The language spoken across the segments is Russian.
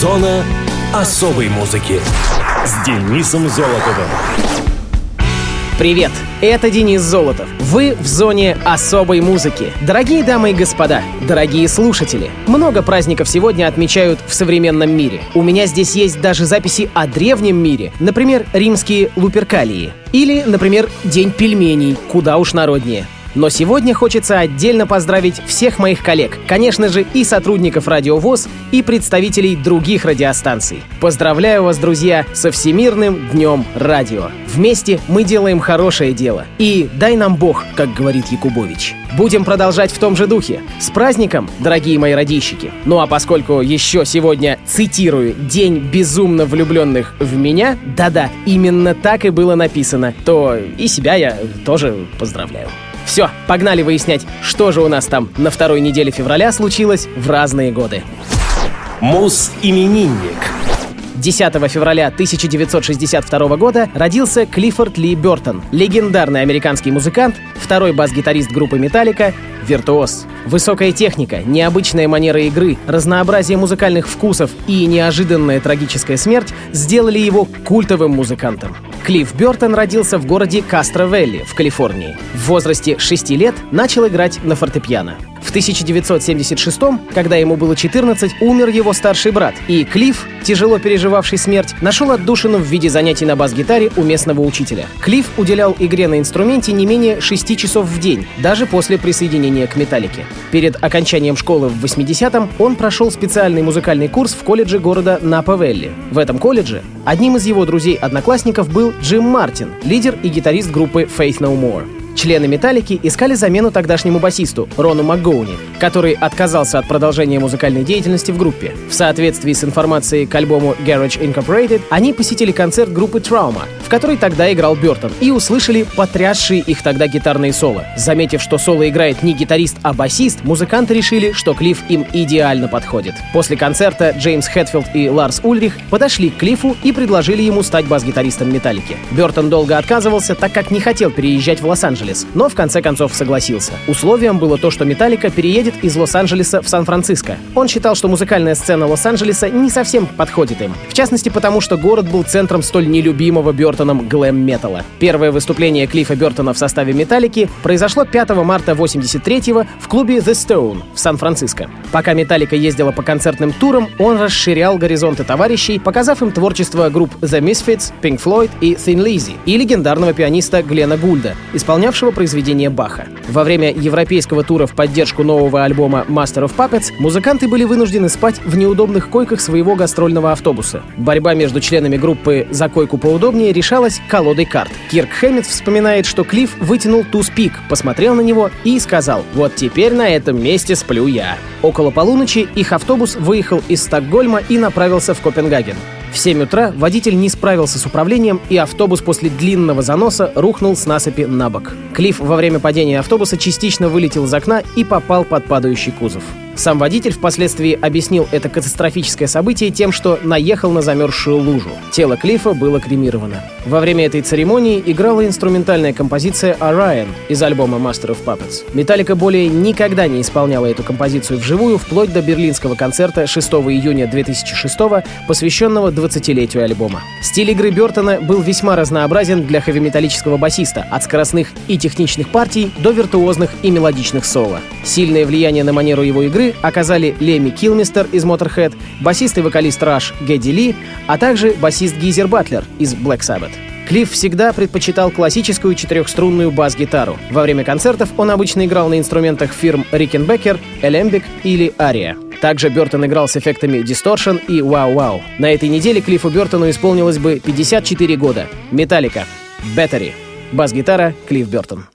Зона особой музыки с Денисом Золотовым. Привет, это Денис Золотов. Вы в зоне особой музыки. Дорогие дамы и господа, дорогие слушатели, много праздников сегодня отмечают в современном мире. У меня здесь есть даже записи о древнем мире, например, римские луперкалии. Или, например, День пельменей, куда уж народнее. Но сегодня хочется отдельно поздравить всех моих коллег, конечно же, и сотрудников Радио ВОЗ, и представителей других радиостанций. Поздравляю вас, друзья, со Всемирным Днем Радио. Вместе мы делаем хорошее дело. И дай нам Бог, как говорит Якубович. Будем продолжать в том же духе. С праздником, дорогие мои радищики. Ну а поскольку еще сегодня, цитирую, «День безумно влюбленных в меня», да-да, именно так и было написано, то и себя я тоже поздравляю. Все, погнали выяснять, что же у нас там на второй неделе февраля случилось в разные годы. Мус-именинник. 10 февраля 1962 года родился Клиффорд Ли Бертон, легендарный американский музыкант, второй бас-гитарист группы «Металлика», виртуоз. Высокая техника, необычная манера игры, разнообразие музыкальных вкусов и неожиданная трагическая смерть сделали его культовым музыкантом. Клифф Бертон родился в городе Кастро-Велли в Калифорнии. В возрасте 6 лет начал играть на фортепиано. В 1976 когда ему было 14, умер его старший брат, и Клифф, тяжело переживавший смерть, нашел отдушину в виде занятий на бас-гитаре у местного учителя. Клифф уделял игре на инструменте не менее 6 часов в день, даже после присоединения к металлике. Перед окончанием школы в 80-м он прошел специальный музыкальный курс в колледже города Напа-Велли. В этом колледже одним из его друзей-одноклассников был Джим Мартин, лидер и гитарист группы Faith No More. Члены «Металлики» искали замену тогдашнему басисту Рону МакГоуни, который отказался от продолжения музыкальной деятельности в группе. В соответствии с информацией к альбому Garage Incorporated, они посетили концерт группы Trauma, в которой тогда играл Бертон, и услышали потрясшие их тогда гитарные соло. Заметив, что соло играет не гитарист, а басист, музыканты решили, что Клифф им идеально подходит. После концерта Джеймс Хэтфилд и Ларс Ульрих подошли к Клиффу и предложили ему стать бас-гитаристом «Металлики». Бертон долго отказывался, так как не хотел переезжать в Лос-Анджелес, Лос-Анджелес, но в конце концов согласился. Условием было то, что Металлика переедет из Лос-Анджелеса в Сан-Франциско. Он считал, что музыкальная сцена Лос-Анджелеса не совсем подходит им. В частности, потому что город был центром столь нелюбимого Бертоном глэм-металла. Первое выступление Клиффа Бертона в составе Металлики произошло 5 марта 83-го в клубе The Stone в Сан-Франциско. Пока Металлика ездила по концертным турам, он расширял горизонты товарищей, показав им творчество групп The Misfits, Pink Floyd и Thin Lizzy и легендарного пианиста Глена Гульда, исполнявшего исполнявшего произведение Баха. Во время европейского тура в поддержку нового альбома Master of Puppets музыканты были вынуждены спать в неудобных койках своего гастрольного автобуса. Борьба между членами группы за койку поудобнее решалась колодой карт. Кирк Хэммит вспоминает, что Клифф вытянул туз-пик, посмотрел на него и сказал «Вот теперь на этом месте сплю я». Около полуночи их автобус выехал из Стокгольма и направился в Копенгаген. В 7 утра водитель не справился с управлением, и автобус после длинного заноса рухнул с насыпи на бок. Клифф во время падения автобуса частично вылетел из окна и попал под падающий кузов. Сам водитель впоследствии объяснил это катастрофическое событие тем, что наехал на замерзшую лужу. Тело Клиффа было кремировано. Во время этой церемонии играла инструментальная композиция «Orion» из альбома Master of Puppets. Металлика более никогда не исполняла эту композицию вживую, вплоть до берлинского концерта 6 июня 2006 посвященного 20-летию альбома. Стиль игры Бертона был весьма разнообразен для хэви-металлического басиста, от скоростных и техничных партий до виртуозных и мелодичных соло. Сильное влияние на манеру его игры оказали Леми Килмистер из Motorhead, басист и вокалист Раш Гэдди Ли, а также басист Гизер Батлер из Black Sabbath. Клифф всегда предпочитал классическую четырехструнную бас-гитару. Во время концертов он обычно играл на инструментах фирм Rickenbacker, Alembic или Aria. Также Бертон играл с эффектами Distortion и Wow Wow. На этой неделе Клиффу Бертону исполнилось бы 54 года. Металлика. Battery. Бас-гитара Клифф Бертон.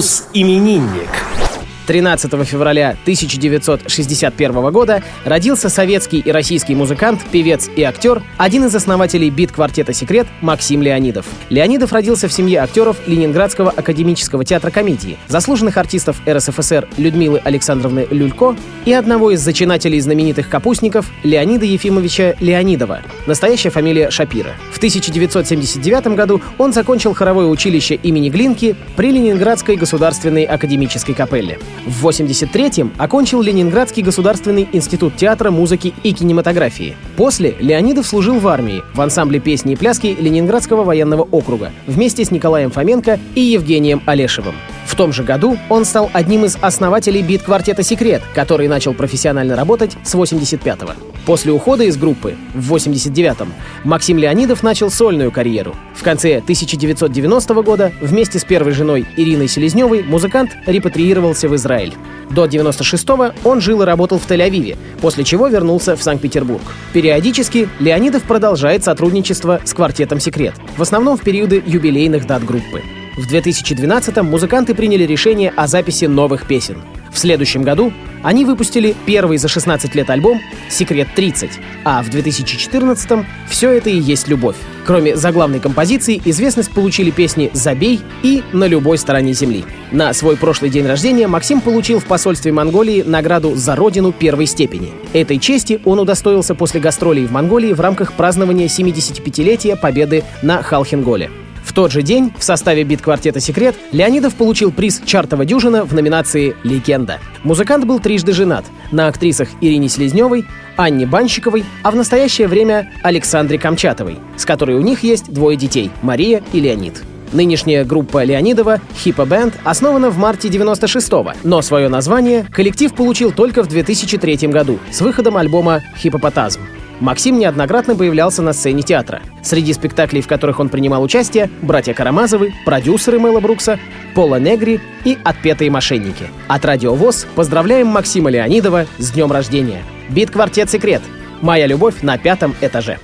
Мус-именинник. 13 февраля 1961 года родился советский и российский музыкант, певец и актер, один из основателей бит-квартета «Секрет» Максим Леонидов. Леонидов родился в семье актеров Ленинградского академического театра комедии, заслуженных артистов РСФСР Людмилы Александровны Люлько и одного из зачинателей знаменитых капустников Леонида Ефимовича Леонидова, настоящая фамилия Шапира. В 1979 году он закончил хоровое училище имени Глинки при Ленинградской государственной академической капелле. В 83-м окончил Ленинградский государственный институт театра, музыки и кинематографии. После Леонидов служил в армии, в ансамбле песни и пляски Ленинградского военного округа, вместе с Николаем Фоменко и Евгением Олешевым. Том же году он стал одним из основателей бит-квартета «Секрет», который начал профессионально работать с 85-го. После ухода из группы в 89-м Максим Леонидов начал сольную карьеру. В конце 1990 года вместе с первой женой Ириной Селезневой музыкант репатриировался в Израиль. До 96-го он жил и работал в Тель-Авиве, после чего вернулся в Санкт-Петербург. Периодически Леонидов продолжает сотрудничество с квартетом «Секрет», в основном в периоды юбилейных дат группы. В 2012-м музыканты приняли решение о записи новых песен. В следующем году они выпустили первый за 16 лет альбом «Секрет 30», а в 2014-м «Все это и есть любовь». Кроме заглавной композиции, известность получили песни «Забей» и «На любой стороне земли». На свой прошлый день рождения Максим получил в посольстве Монголии награду «За родину первой степени». Этой чести он удостоился после гастролей в Монголии в рамках празднования 75-летия победы на Халхинголе. В тот же день в составе бит-квартета «Секрет» Леонидов получил приз «Чартова дюжина» в номинации «Легенда». Музыкант был трижды женат на актрисах Ирине Селезневой, Анне Банщиковой, а в настоящее время Александре Камчатовой, с которой у них есть двое детей — Мария и Леонид. Нынешняя группа Леонидова «Хипа Бенд» основана в марте 96-го, но свое название коллектив получил только в 2003 году с выходом альбома «Хипопотазм». Максим неоднократно появлялся на сцене театра. Среди спектаклей, в которых он принимал участие, «Братья Карамазовы», продюсеры Мэла Брукса, «Пола Негри» и «Отпетые мошенники». От Радио ВОЗ поздравляем Максима Леонидова с днем рождения. Бит-квартет «Секрет». Моя любовь на пятом этаже.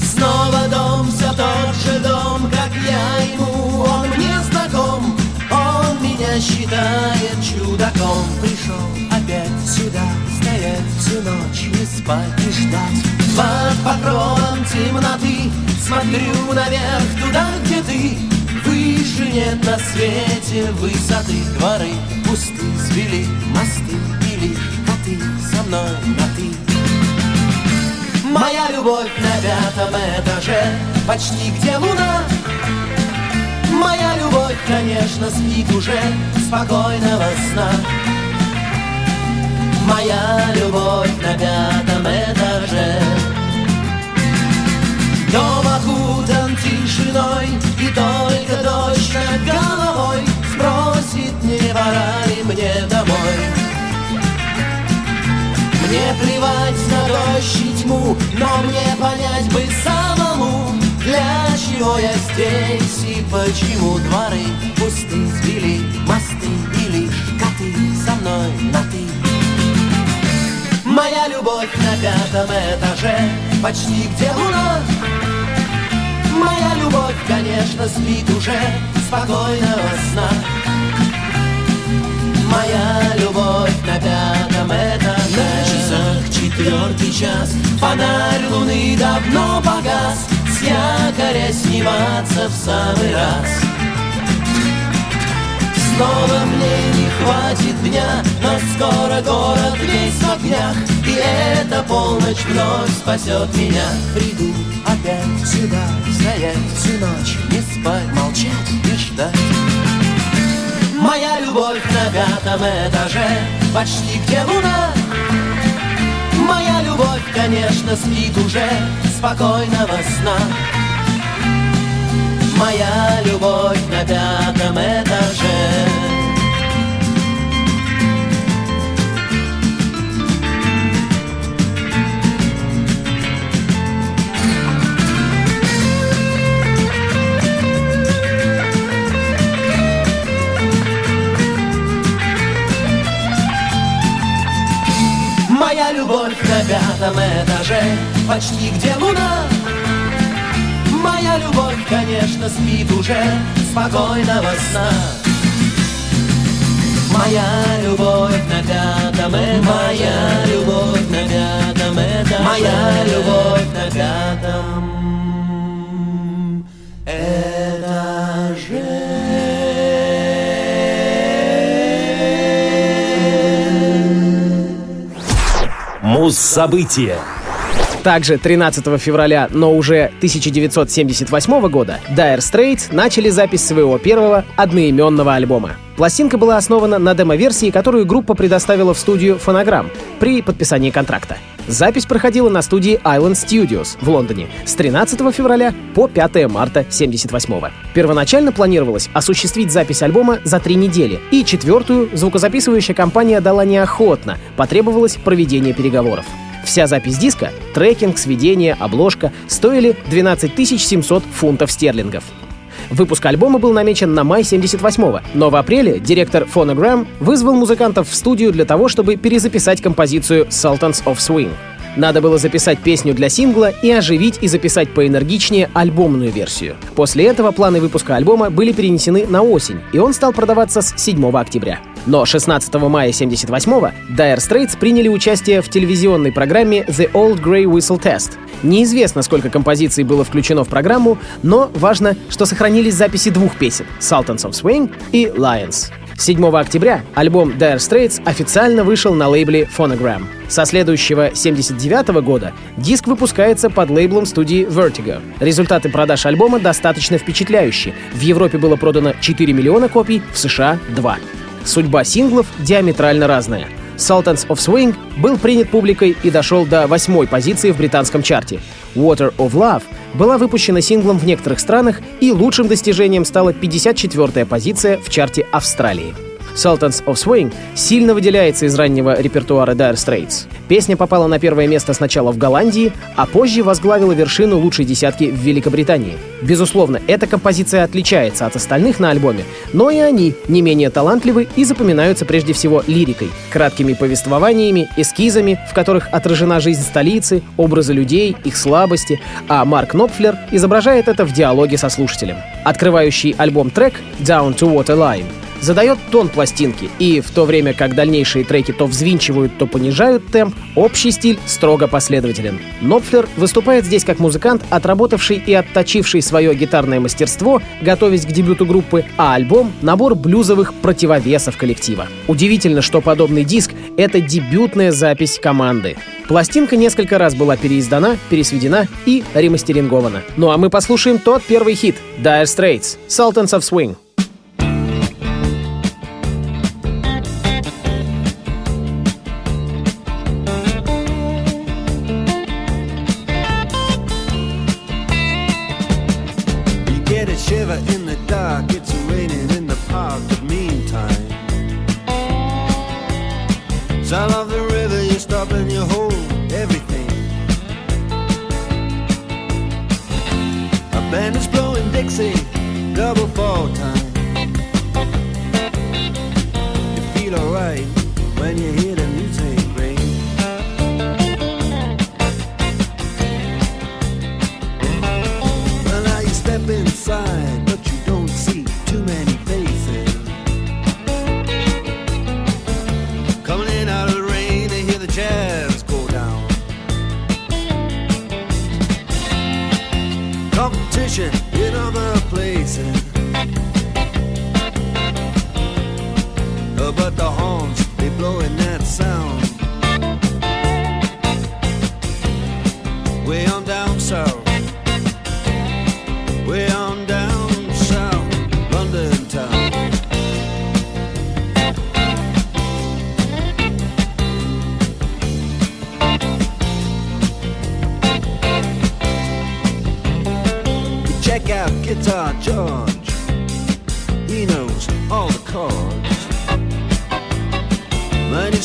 Снова дом, все тот же дом, как я ему, он мне знаком, он меня считает чудаком. Пришел опять сюда, стоять всю ночь, спать и ждать. Под покровом темноты смотрю наверх, туда, где ты. Выше нет на свете высоты, дворы пусты, свели мосты, и лишь коты со мной на ты. Моя любовь на пятом этаже, почти где луна. Моя любовь, конечно, спит уже спокойного сна. Моя любовь на пятом этаже. Дом окутан тишиной, и только дождь над головой Спросит, не пора ли мне домой. Мне плевать на дождь и тьму, но мне понять бы самому, для чего я здесь и почему дворы пусты, свели мосты и лишь коты со мной на ты. Моя любовь на пятом этаже, почти где луна. Моя любовь, конечно, спит уже спокойного сна. Моя любовь на пятом этаже. На часах четвертый час, фонарь луны давно погас, с якоря сниматься в самый раз. Снова мне не хватит дня, но скоро город весь в огнях, и эта полночь вновь спасет меня. Приду опять сюда, стоять всю ночь, не спать, молчать и ждать. Моя любовь на пятом этаже, почти где луна. Моя любовь, конечно, спит уже спокойного сна. Моя любовь на пятом этаже. Моя любовь на пятом этаже, почти где луна. Моя любовь, конечно, спит уже спокойного сна. Моя любовь на пятом этаже Моя любовь на пятом этаже Моя любовь на пятом Муз-события. Также 13 февраля, но уже 1978 года, Dire Straits начали запись своего первого одноименного альбома. Пластинка была основана на демо-версии, которую группа предоставила в студию Phonogram при подписании контракта. Запись проходила на студии Island Studios в Лондоне с 13 февраля по 5 марта 78 -го. Первоначально планировалось осуществить запись альбома за три недели, и четвертую звукозаписывающая компания дала неохотно, потребовалось проведение переговоров. Вся запись диска, трекинг, сведение, обложка стоили 12 700 фунтов стерлингов. Выпуск альбома был намечен на май 78-го, но в апреле директор Phonogram вызвал музыкантов в студию для того, чтобы перезаписать композицию Sultans of Swing. Надо было записать песню для сингла и оживить и записать поэнергичнее альбомную версию. После этого планы выпуска альбома были перенесены на осень, и он стал продаваться с 7 октября. Но 16 мая 78-го Dire Straits приняли участие в телевизионной программе The Old Grey Whistle Test. Неизвестно, сколько композиций было включено в программу, но важно, что сохранились записи двух песен — Sultans of Swing и Lions. 7 октября альбом Dire Straits официально вышел на лейбле Phonogram. Со следующего 79 года диск выпускается под лейблом студии Vertigo. Результаты продаж альбома достаточно впечатляющие. В Европе было продано 4 миллиона копий, в США — 2. Судьба синглов диаметрально разная. Sultans of Swing был принят публикой и дошел до восьмой позиции в британском чарте. Water of Love была выпущена синглом в некоторых странах, и лучшим достижением стала 54-я позиция в чарте Австралии. Sultans of Swing сильно выделяется из раннего репертуара Dire Straits. Песня попала на первое место сначала в Голландии, а позже возглавила вершину лучшей десятки в Великобритании. Безусловно, эта композиция отличается от остальных на альбоме, но и они не менее талантливы и запоминаются прежде всего лирикой, краткими повествованиями, эскизами, в которых отражена жизнь столицы, образы людей, их слабости, а Марк Нопфлер изображает это в диалоге со слушателем. Открывающий альбом трек «Down to Waterline» задает тон пластинки, и в то время как дальнейшие треки то взвинчивают, то понижают темп, общий стиль строго последователен. Нопфлер выступает здесь как музыкант, отработавший и отточивший свое гитарное мастерство, готовясь к дебюту группы, а альбом — набор блюзовых противовесов коллектива. Удивительно, что подобный диск — это дебютная запись команды. Пластинка несколько раз была переиздана, пересведена и ремастерингована. Ну а мы послушаем тот первый хит — Dire Straits — Sultans of Swing.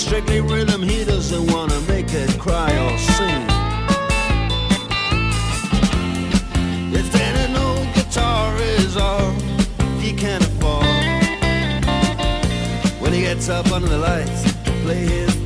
Strictly rhythm, he doesn't wanna make it cry or sing. If then an guitar is all he can afford, when he gets up under the lights to play his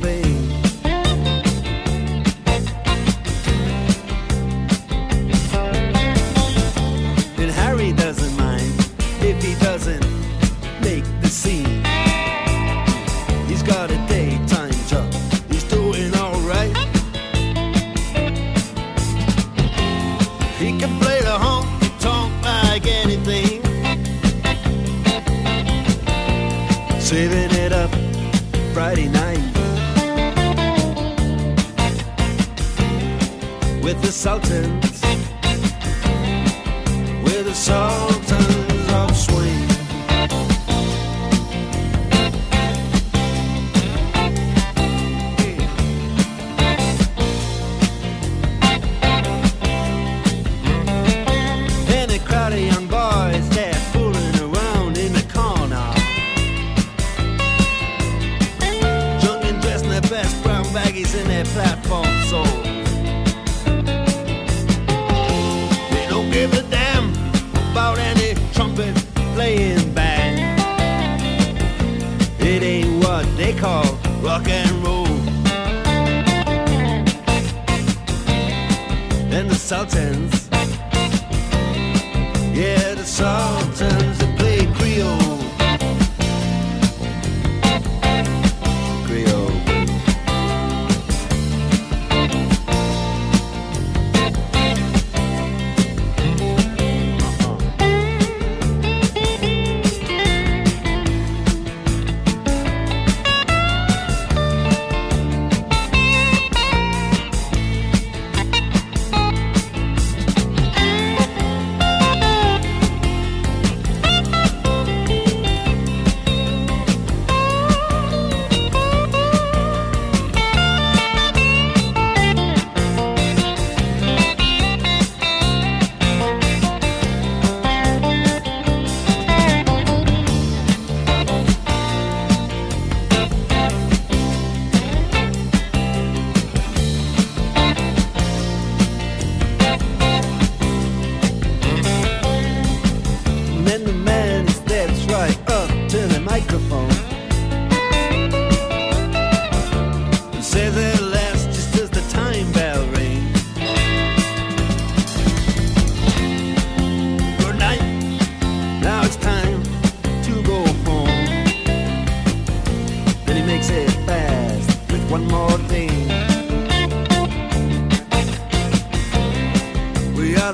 Friday night. With the Sultans, with the Sultans. they call rock and roll. And the Sultans, yeah, the Sultans.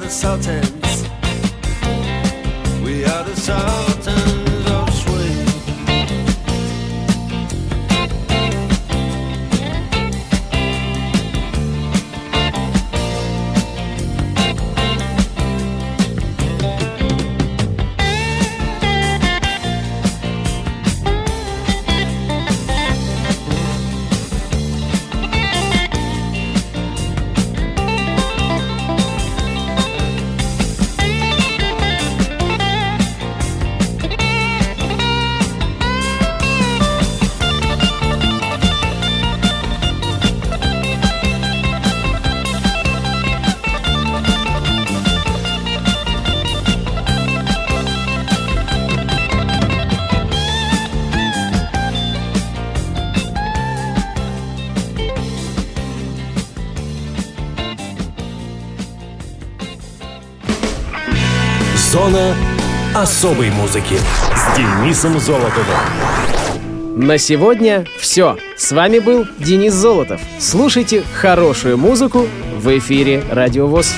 the Sultan. особой музыки с Денисом Золотовым. На сегодня все. С вами был Денис Золотов. Слушайте хорошую музыку в эфире Радио Радиовоз.